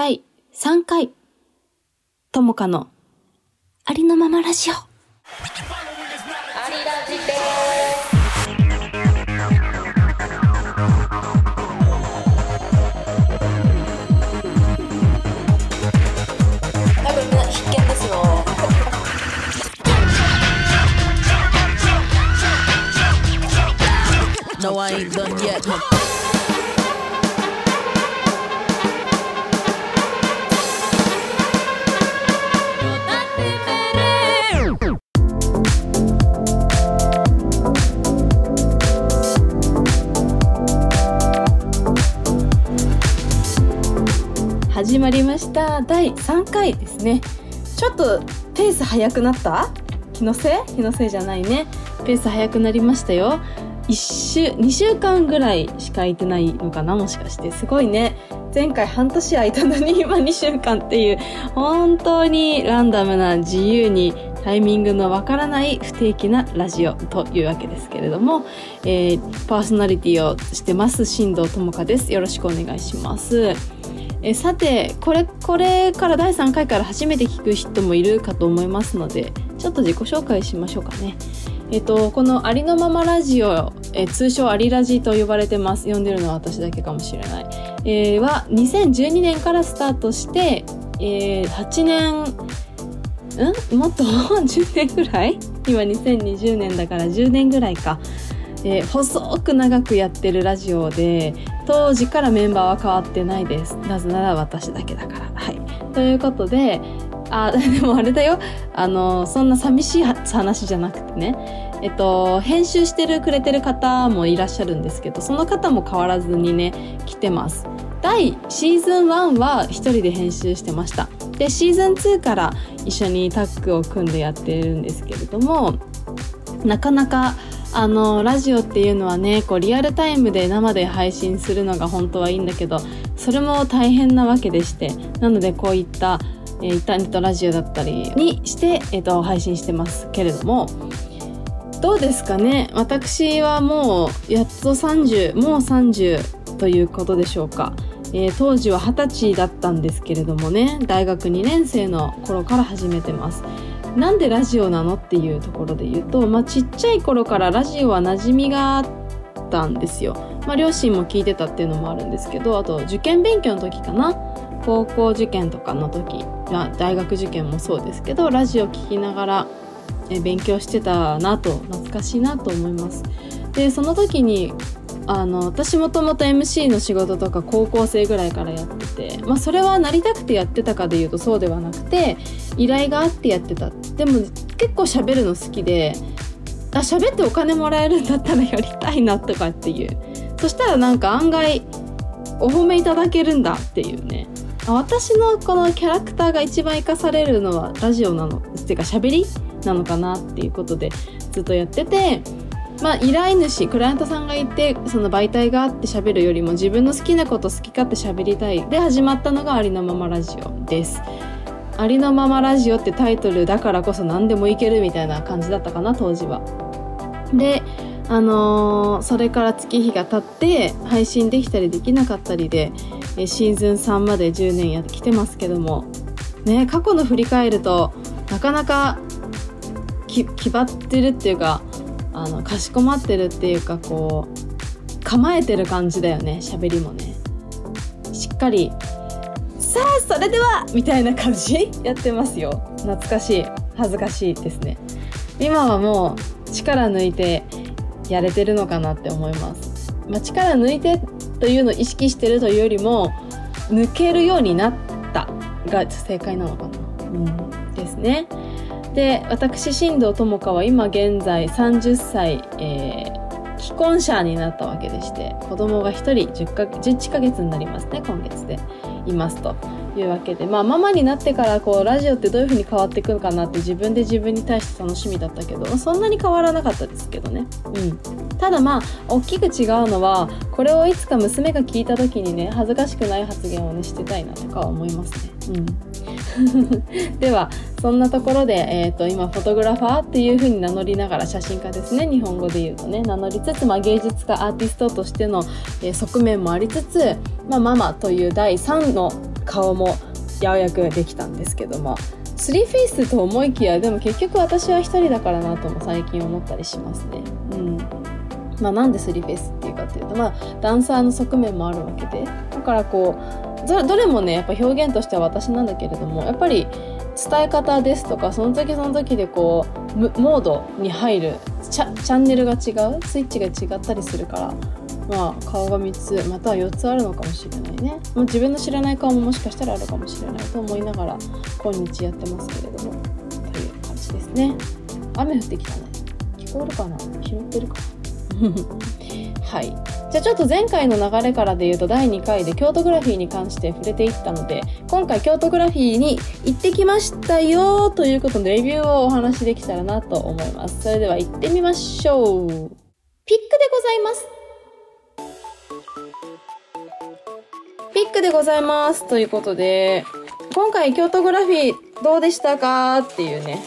第3回、ともかのありのままラジオ。ありラジで多分みんな必見ですよ No, I ain't done yet. 始まりました。第3回ですね。ちょっとペース早くなった？気のせい？気のせいじゃないね。ペース早くなりましたよ。1週、2週間ぐらいしか空いてないのかな？もしかして。すごいね。前回半年空いたのに 今2週間っていう、本当にランダムな自由にタイミングのわからない不定期なラジオというわけですけれども、えーパーソナリティをしてます新藤智香です。よろしくお願いします。えさてこれこれから第3回から初めて聞く人もいるかと思いますのでちょっと自己紹介しましょうかね。えっとこの「ありのままラジオ」え通称「ありラジ」と呼ばれてます。呼んでるのは私だけかもしれない、えーは2012年からスタートして、えー8年んもっと？10年ぐらい？今2020年だから10年ぐらいか、えー細く長くやってるラジオで当時からメンバーは変わってないです。なぜなら私だけだから。はい。ということであ でもあれだよ。あのそんな寂しい話じゃなくてね。えっと編集してるくれてる方もいらっしゃるんですけどその方も変わらずにね来てます。第シーズン1は一人で編集してました。でシーズン2から一緒にタッグを組んでやってるんですけれどもなかなかあのラジオっていうのはねこうリアルタイムで生で配信するのが本当はいいんだけどそれも大変なわけでしてなのでこういった、えーインターネットラジオだったりにして、えー、と配信してますけれどもどうですかね？私はもうやっと30もう30ということでしょうか、えー当時は20歳だったんですけれどもね大学2年生の頃から始めてます。なんでラジオなのっていうところで言うと、まあ、ちっちゃい頃からラジオは馴染みがあったんですよ。まあ、両親も聞いてたっていうのもあるんですけど、あと受験勉強の時かな。高校受験とかの時、まあ、大学受験もそうですけど、ラジオ聞きながら勉強してたなと、懐かしいなと思います。で、その時に、あの私もともと MC の仕事とか高校生ぐらいからやってて、まあ、それはなりたくてやってたかでいうとそうではなくて依頼があってやってた。でも結構喋るの好きであ喋ってお金もらえるんだったらやりたいなとかっていう。そしたらなんか案外お褒めいただけるんだっていうね。私のこのキャラクターが一番活かされるのはラジオなのっていうか喋りなのかなっていうことでずっとやっててまあ依頼主クライアントさんがいてその媒体があって喋るよりも自分の好きなこと好き勝手喋りたい。で始まったのがありのままラジオです。ありのままラジオってタイトルだからこそ何でもいけるみたいな感じだったかな当時は。であのーそれから月日が経って配信できたりできなかったりでシーズン3まで10年やってきてますけどもね過去の振り返るとなかなかき気張ってるっていうかあのかしこまってるっていうかこう構えてる感じだよね喋りもね。しっかりさあそれではみたいな感じ やってますよ。懐かしい恥ずかしいですね。今はもう力抜いてやれてるのかなって思います、まあ、力抜いてというのを意識してるというよりも抜けるようになったが正解なのかな。うん。ですね。で私新藤智香は今現在30歳、えー既婚者になったわけでして子供が1人 10, か11ヶ月になりますね今月でいますと。いうわけでまあママになってからこうラジオってどういう風に変わっていくのかなって自分で自分に対して楽しみだったけどそんなに変わらなかったですけどね。うん。ただまあ大きく違うのはこれをいつか娘が聞いた時にね恥ずかしくない発言をねしてたいなとか思いますね。うん。ではそんなところで、えー、と今フォトグラファーっていう風に名乗りながら写真家ですね日本語で言うとね名乗りつつ、まあ、芸術家アーティストとしての、えー側面もありつつ、まあ、ママという第3の顔もようやくできたんですけどもスリーフェイスと思いきやでも結局私は一人だからなとも最近思ったりしますね。うんまあ、なんでスリーフェイスっていうかっていうと、まあ、ダンサーの側面もあるわけでだからこうどれもねやっぱ表現としては私なんだけれどもやっぱり伝え方ですとかその時その時でこうモードに入るチャチャンネルが違うスイッチが違ったりするからまあ顔が3つまたは4つあるのかもしれないね、まあ、自分の知らない顔ももしかしたらあるかもしれないと思いながら今日やってますけれどもという感じですね。雨降ってきたね。聞こえるかな？拾ってるか。な はい。じゃあちょっと前回の流れからで言うと第2回で京都グラフィーに関して触れていったので今回京都グラフィーに行ってきましたよということでレビューをお話しできたらなと思います。それでは行ってみましょう。ピックでございます。ピックでございますということで今回京都グラフィーどうでしたか？っていうね。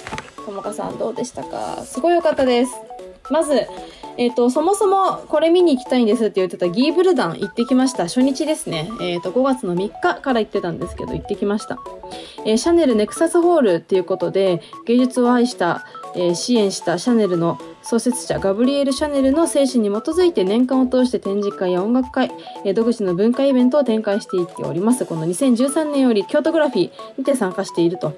ともかさんどうでしたか？すごい良かったです。まずえっ、と、そもそもこれ見に行きたいんですって言ってたギーブルダン行ってきました。初日ですね。えっ、と、5月の3日から行ってたんですけど、行ってきました。えーシャネルネクサスホールっていうことで、芸術を愛した、え支援したシャネルの創設者ガブリエル・シャネルの精神に基づいて年間を通して展示会や音楽会、えー独自の文化イベントを展開していっております。この2013年より京都グラフィーにて参加していると。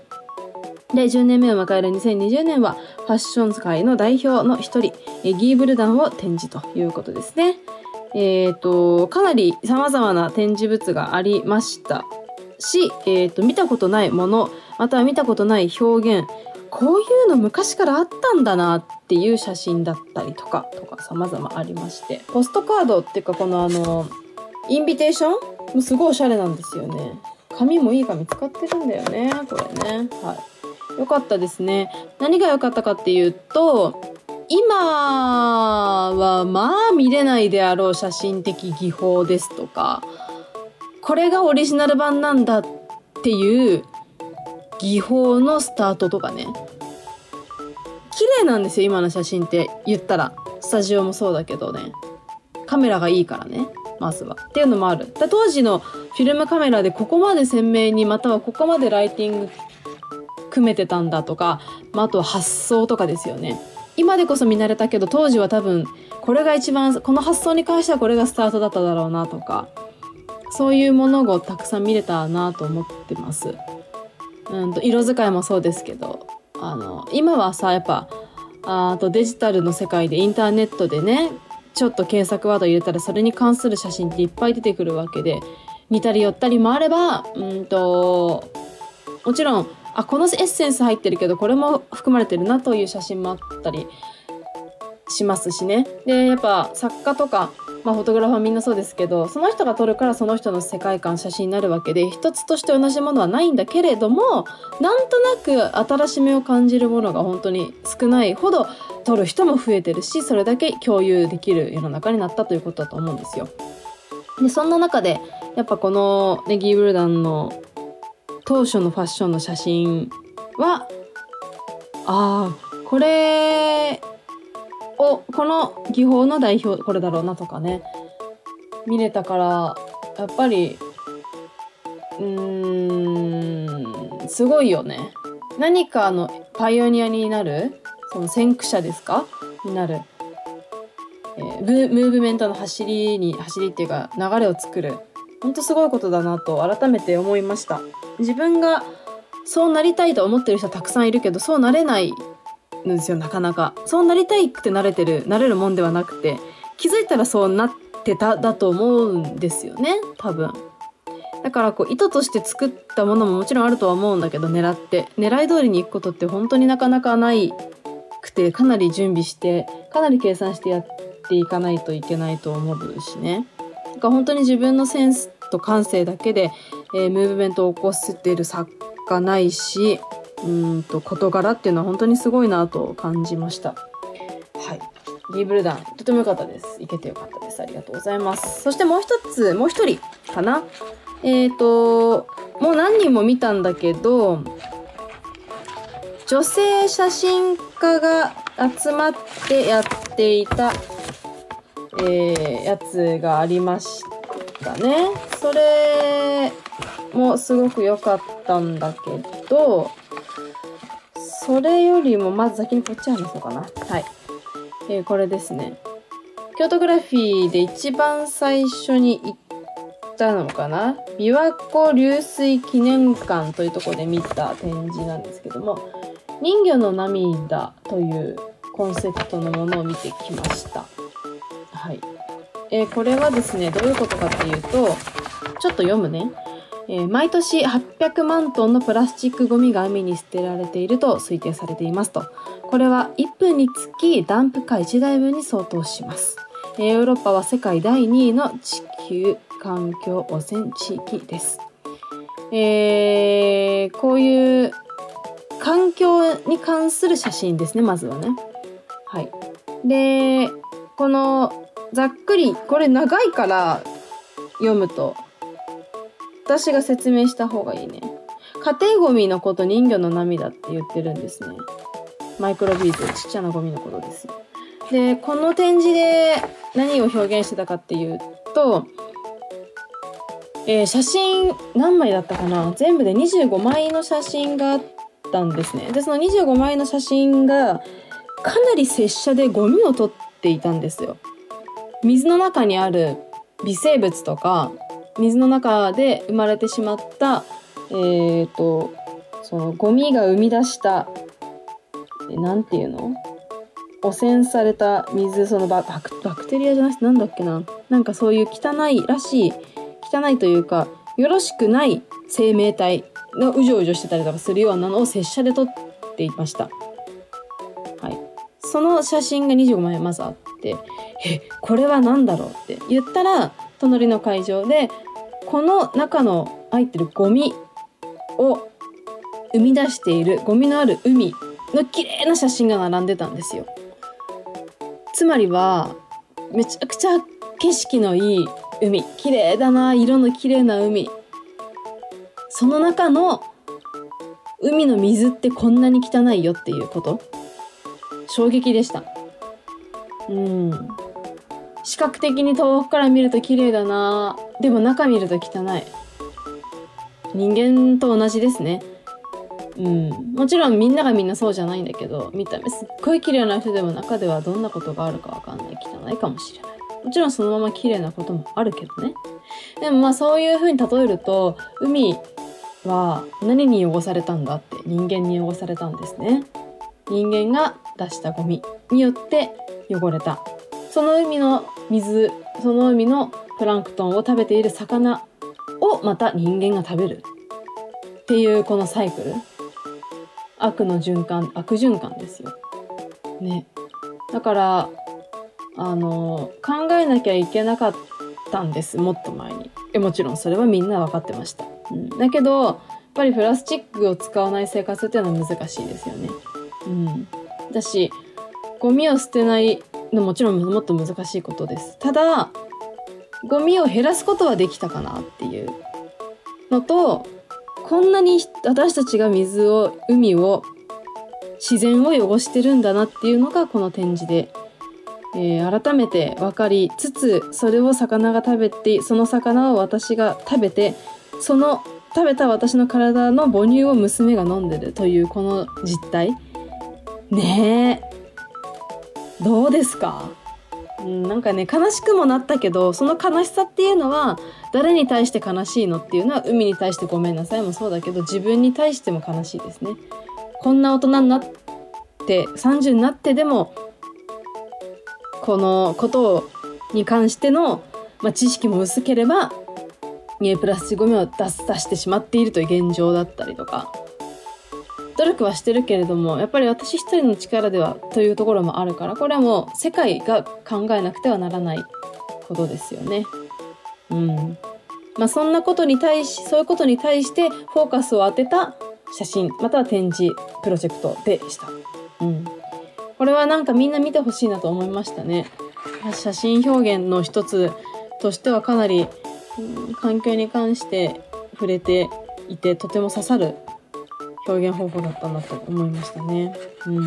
で、10年目を迎える2020年は、ファッション界の代表の一人、えギーブルダンを展示ということですね。えっ、と、かなり様々な展示物がありましたし、えっ、と、見たことないもの、または見たことない表現、こういうの昔からあったんだなっていう写真だったりとか、とか様々ありまして。ポストカードっていうか、このあの、インビテーションもすごいおしゃれなんですよね。紙もいい紙使ってるんだよね、これね。はい。良かったですね。何が良かったかっていうと、今はまあ見れないであろう写真的技法ですとか、これがオリジナル版なんだっていう技法のスタートとかね。綺麗なんですよ、今の写真って言ったら。スタジオもそうだけどね。カメラがいいからね。まずは。っていうのもある。だ当時のフィルムカメラでここまで鮮明にまたはここまでライティング組めてたんだとか、まあ、あとは発想とかですよね。今でこそ見慣れたけど当時は多分これが一番この発想に関してはこれがスタートだっただろうなとかそういうものをたくさん見れたなと思ってます。うんと色使いもそうですけどあの今はさやっぱああとデジタルの世界でインターネットでねちょっと検索ワード入れたらそれに関する写真っていっぱい出てくるわけで似たり寄ったりもあればうんともちろんあこのエッセンス入ってるけどこれも含まれてるなという写真もあったりしますしねでやっぱ作家とか、まあ、フォトグラファーみんなそうですけどその人が撮るからその人の世界観写真になるわけで一つとして同じものはないんだけれどもなんとなく新しめを感じるものが本当に少ないほど撮る人も増えてるしそれだけ共有できる世の中になったということだと思うんですよ。でそんな中でやっぱこのネギー・ブルダンの当初のファッションの写真はああこれをこの技法の代表これだろうなとかね見れたからやっぱりうーんすごいよね。何かのパイオニアになるその先駆者ですか？になる、えームーブメントの走りに走りっていうか流れを作る。本当すごいことだなと改めて思いました。自分がそうなりたいと思ってる人はたくさんいるけどそうなれないんですよなかなか。そうなりたいってなれてるなれるもんではなくて気づいたらそうなってただと思うんですよね多分。だからこう意図として作ったものももちろんあるとは思うんだけど狙って。狙い通りに行くことって本当になかなかないくてかなり準備してかなり計算してやっていかないといけないと思うしね。だか本当に自分のセンスと感性だけで、えームーブメントを起こしてる作家ないしうんと事柄っていうのは本当にすごいなと感じました。はい。ギーブルダンとても良かったです。行けて良かったです。ありがとうございます。そしてもう一つもう一人かな。えっ、ー、ともう何人も見たんだけど女性写真家が集まってやっていた、えーやつがありましたね。それもすごく良かったんだけど、それよりもまず先にこっち話そうかな。はい。えーこれですね。京都グラフィーで一番最初に行ったのかな？琵琶湖流水記念館というところで見た展示なんですけども、人魚の涙というコンセプトのものを見てきました。はい。えーこれはですね、どういうことかっていうと、ちょっと読むね。えー毎年800万トンのプラスチックゴミが海に捨てられていると推定されていますと。これは1分につきダンプカー1台分に相当します。えヨーロッパは世界第2位の地球環境汚染地域です。えーこういう環境に関する写真ですね、まずはね。はい。で、この、ざっくり、これ長いから読むと、私が説明した方がいいね。家庭ゴミのこと人魚の涙って言ってるんですね。マイクロビーズ、ちっちゃなゴミのことです。で、この展示で何を表現してたかっていうと、えー写真何枚だったかな？全部で25枚の写真があったんですね。で、その25枚の写真がかなり拙者でゴミを取っていたんですよ。水の中にある微生物とか、水の中で生まれてしまった、えっ、と、そのゴミが生み出した、えなんていうの？汚染された水、そのババクバクテリアじゃなくてなんだっけな？なんかそういう汚いらしい、汚いというか、よろしくない生命体がうじょうじょしてたりとかするようなのを拙者で撮っていました。はい。その写真が25枚まずあって、え、これは何だろう？って言ったら、隣の会場で、この中の入ってるゴミを生み出しているゴミのある海の綺麗な写真が並んでたんですよ。つまりは、めちゃくちゃ景色のいい海。綺麗だな、色の綺麗な海。その中の海の水ってこんなに汚いよっていうこと？衝撃でした。うん。視覚的に遠くから見ると綺麗だなでも中見ると汚い。人間と同じですね。うん。もちろんみんながみんなそうじゃないんだけど、見た目すっごい綺麗な人でも中ではどんなことがあるかわかんない。汚いかもしれない。もちろんそのまま綺麗なこともあるけどね。でもまあそういう風に例えると、海は何に汚されたんだって人間に汚されたんですね。人間が出したゴミによって汚れた。その海の水、その海のプランクトンを食べている魚をまた人間が食べる。っていうこのサイクル。悪の循環、悪循環ですよ。ね。だから、あの、考えなきゃいけなかったんです、もっと前に。えもちろんそれはみんな分かってました。うん、だけど、やっぱりプラスチックを使わない生活っていうのは難しいですよね。うん。だし、ゴミを捨てないもちろんもっと難しいことです。ただ、ゴミを減らすことはできたかなっていうのと、こんなに私たちが水を、海を、自然を汚してるんだなっていうのがこの展示で、えー改めて分かりつつ、それを魚が食べて、その魚を私が食べて、その食べた私の体の母乳を娘が飲んでるというこの実態。ねえ。どうですか、なんかね、悲しくもなったけど、その悲しさっていうのは、誰に対して悲しいのっていうのは、海に対してごめんなさいもそうだけど、自分に対しても悲しいですね。こんな大人になって、30になってでも、このことに関しての、まあ、知識も薄ければ、えプラスチックゴミを出す出してしまっているという現状だったりとか、努力はしてるけれども、やっぱり私一人の力ではというところもあるから、これはもう世界が考えなくてはならないことですよね。うん。まあそんなことに対し、そういうことに対してフォーカスを当てた写真、または展示プロジェクトでした。うん。これはなんかみんな見てほしいなと思いましたね。写真表現の一つとしてはかなり、うん環境に関して触れていてとても刺さる表現方法だったなと思いましたね。うん、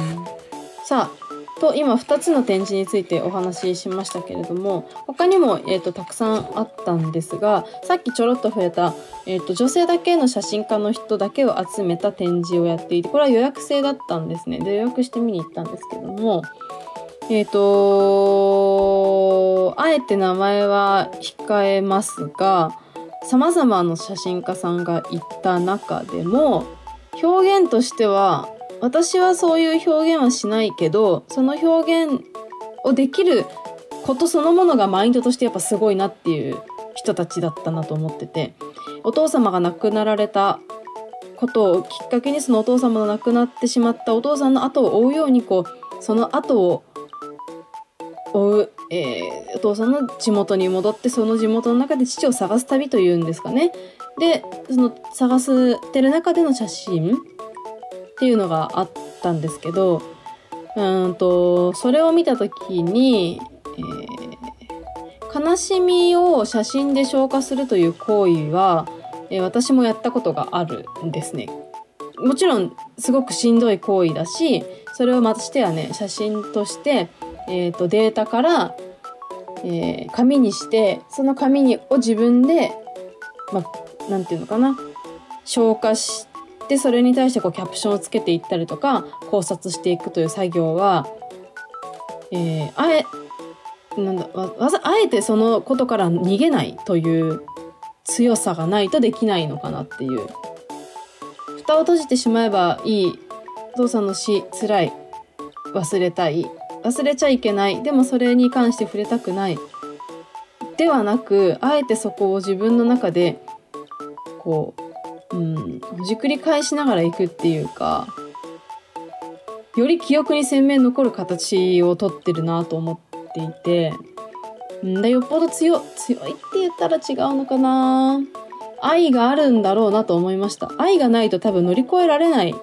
さあと今2つの展示についてお話ししましたけれども他にも、えーと、たくさんあったんですがさっきちょろっと触れた、えーと、女性だけの写真家の人だけを集めた展示をやっていてこれは予約制だったんですねで予約して見に行ったんですけどもえっ、ー、とあえて名前は控えますが様々な写真家さんがいた中でも表現としては私はそういう表現はしないけどその表現をできることそのものがマインドとしてやっぱすごいなっていう人たちだったなと思っててお父様が亡くなられたことをきっかけにそのお父様の亡くなってしまったお父さんの後を追うようにこうその後を追う、えー、お父さんの地元に戻ってその地元の中で父を探す旅というんですかねでその探してる中での写真っていうのがあったんですけどうんとそれを見た時に、えー、悲しみを写真で消化するという行為は、えー、私もやったことがあるんですね。もちろんすごくしんどい行為だしそれをまたしてやね写真として、えーと、データから、えー、紙にしてその紙にを自分でまあ、ていうのかな消化しでそれに対してこうキャプションをつけていったりとか考察していくという作業は、えー、あえなんだわあえてそのことから逃げないという強さがないとできないのかなっていう。蓋を閉じてしまえばいい。お父さんの死辛い。忘れたい。忘れちゃいけないでもそれに関して触れたくないではなくあえてそこを自分の中でこううん、ほじくり返しながら行くっていうか、より記憶に鮮明に残る形をとってるなと思っていて、んだよっぽど強、強いって言ったら違うのかな愛があるんだろうなと思いました。愛がないと多分乗り越えられない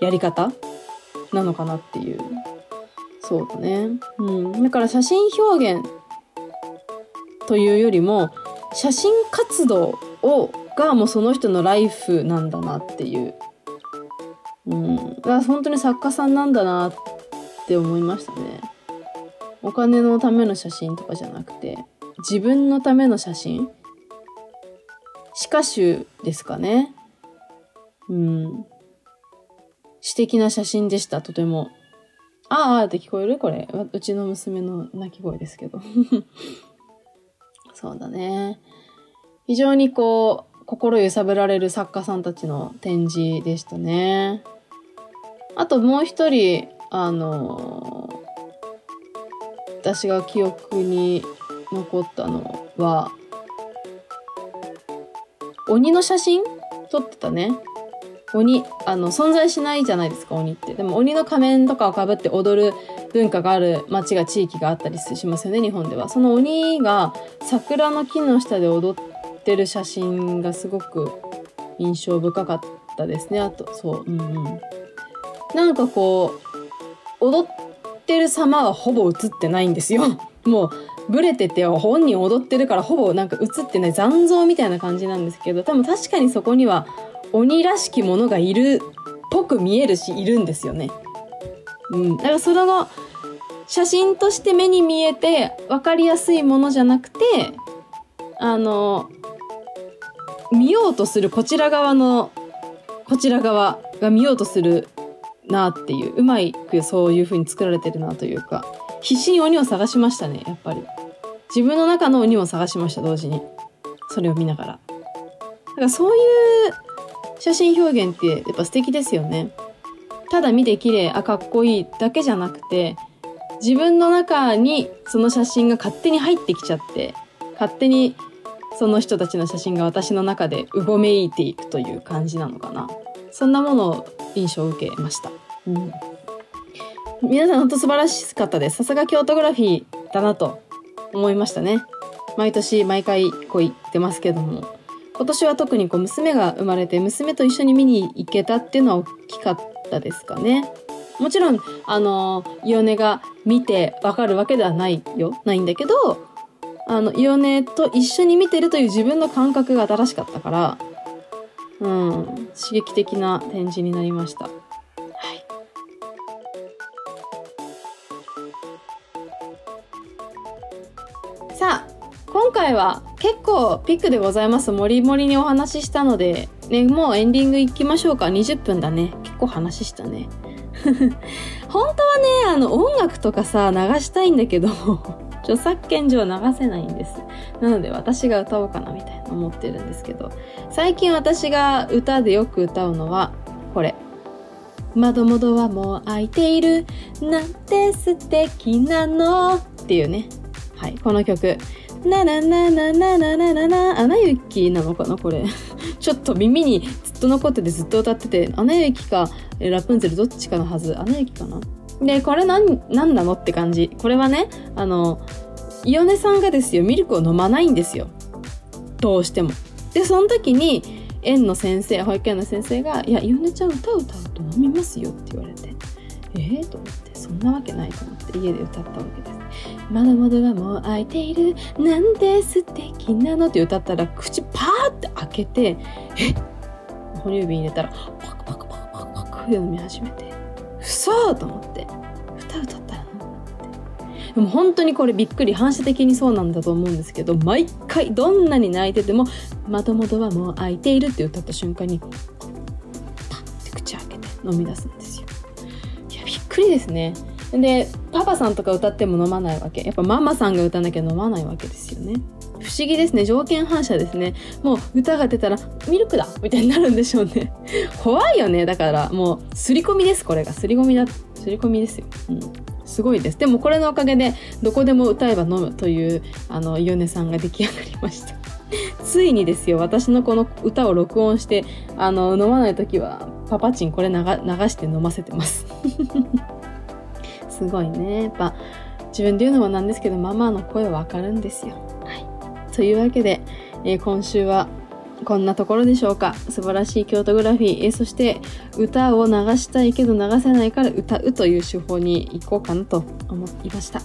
やり方なのかなっていう。そうだね。うん。だから写真表現というよりも、写真活動をがもうその人のライフなんだなっていう。うん。が本当に作家さんなんだなって思いましたね。お金のための写真とかじゃなくて、自分のための写真詩歌集ですかね。うん。詩的な写真でした、とても。ああって聞こえる？これ。うちの娘の泣き声ですけど。そうだね。非常にこう、心揺さぶられる作家さんたちの展示でしたね。あともう一人、あの私が記憶に残ったのは、鬼の写真？撮ってたね。鬼、あの、存在しないじゃないですか、鬼って。でも鬼の仮面とかをかぶって踊る文化がある街が地域があったりしますよね、日本では。その鬼が桜の木の下で踊っってる写真がすごく印象深かったですねあとそううんうんなんかこう踊ってる様はほぼ映ってないんですよ もうブレてて本人踊ってるからほぼなんか映ってない残像みたいな感じなんですけど多分確かにそこには鬼らしきものがいるっぽく見えるしいるんですよね。うん、だからそれが写真として目に見えて分かりやすいものじゃなくてあの見ようとするこちら側のこちら側が見ようとするなっていううまいくそういう風に作られてるなというか必死に鬼を探しましたねやっぱり。自分の中の鬼を探しました同時に。それを見ながら。だからそういう写真表現ってやっぱ素敵ですよね。ただ見て綺麗あかっこいいだけじゃなくて自分の中にその写真が勝手に入ってきちゃって勝手にその人たちの写真が私の中でうごめいていくという感じなのかな。そんなものを印象を受けました、うん、皆さん本当素晴らしかったです。さすが京都グラフィーだなと思いましたね。毎年毎回こう言ってますけども。今年は特にこう娘が生まれて娘と一緒に見に行けたっていうのは大きかったですかね。もちろん、あの、イオネが見てわかるわけではないよ、ないんだけど、あの、イオネと一緒に見てるという自分の感覚が新しかったから、うん、刺激的な展示になりました。さあ、今回は結構ピックでございます。もりもりにお話ししたので、ね、もうエンディングいきましょうか。20分だね。結構話したね。本当はねあの音楽とかさ流したいんだけど 著作権上流せないんです。なので私が歌おうかなみたいな思ってるんですけど最近私が歌でよく歌うのはこれ。窓窓はもう開いている。なんて素敵なの。っていうね。はい。この曲。なななななななななアナ雪なのかなこれちょっと耳にずっと残っててずっと歌っててアナ雪かラプンツェルどっちかのはずアナ雪かなでこれ何何なんなのって感じこれはねあのイオネさんがですよミルクを飲まないんですよどうしてもでその時に園の先生保育園の先生が「いやイオネちゃん歌を歌うと飲みますよ」って言われてえー、と思ってんなわけないと思って家で歌ったわけです。窓窓がもう開いている。なんて素敵なのって歌ったら口パーって開けてえ？哺乳瓶入れたらパクパクパクパクパク飲み始めて嘘と思って歌歌ったらでも本当にこれびっくり反射的にそうなんだと思うんですけど毎回どんなに泣いてても「窓窓はもう開いている」って歌った瞬間にパッて口開けて飲み出すんですですね。でパパさんとか歌っても飲まないわけ。やっぱママさんが歌なきゃ飲まないわけですよね。不思議ですね。条件反射ですね。もう歌が出たらミルクだ！みたいになるんでしょうね。怖いよね。だからもう刷り込みです。これが。刷り込みだ。刷り込みですよ、うん、すごいです。でもこれのおかげでどこでも歌えば飲むというあのイオネさんが出来上がりました。ついにですよ。私のこの歌を録音してあの飲まない時はパパチンこれ流して飲ませてます。すごいねやっぱ自分で言うのもなんですけどママの声わかるんですよ。はい、というわけで、えー、今週はこんなところでしょうか素晴らしい京都グラフィー、えー、そして歌を流したいけど流せないから歌うという手法に行こうかなと思いました。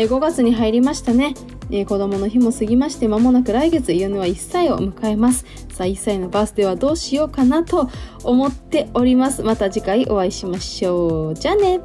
え、5月に入りましたね。えー、子供の日も過ぎまして間もなく来月イオネは1歳を迎えます。さあ1歳のバースデーはどうしようかなと思っております。また次回お会いしましょう。じゃあね。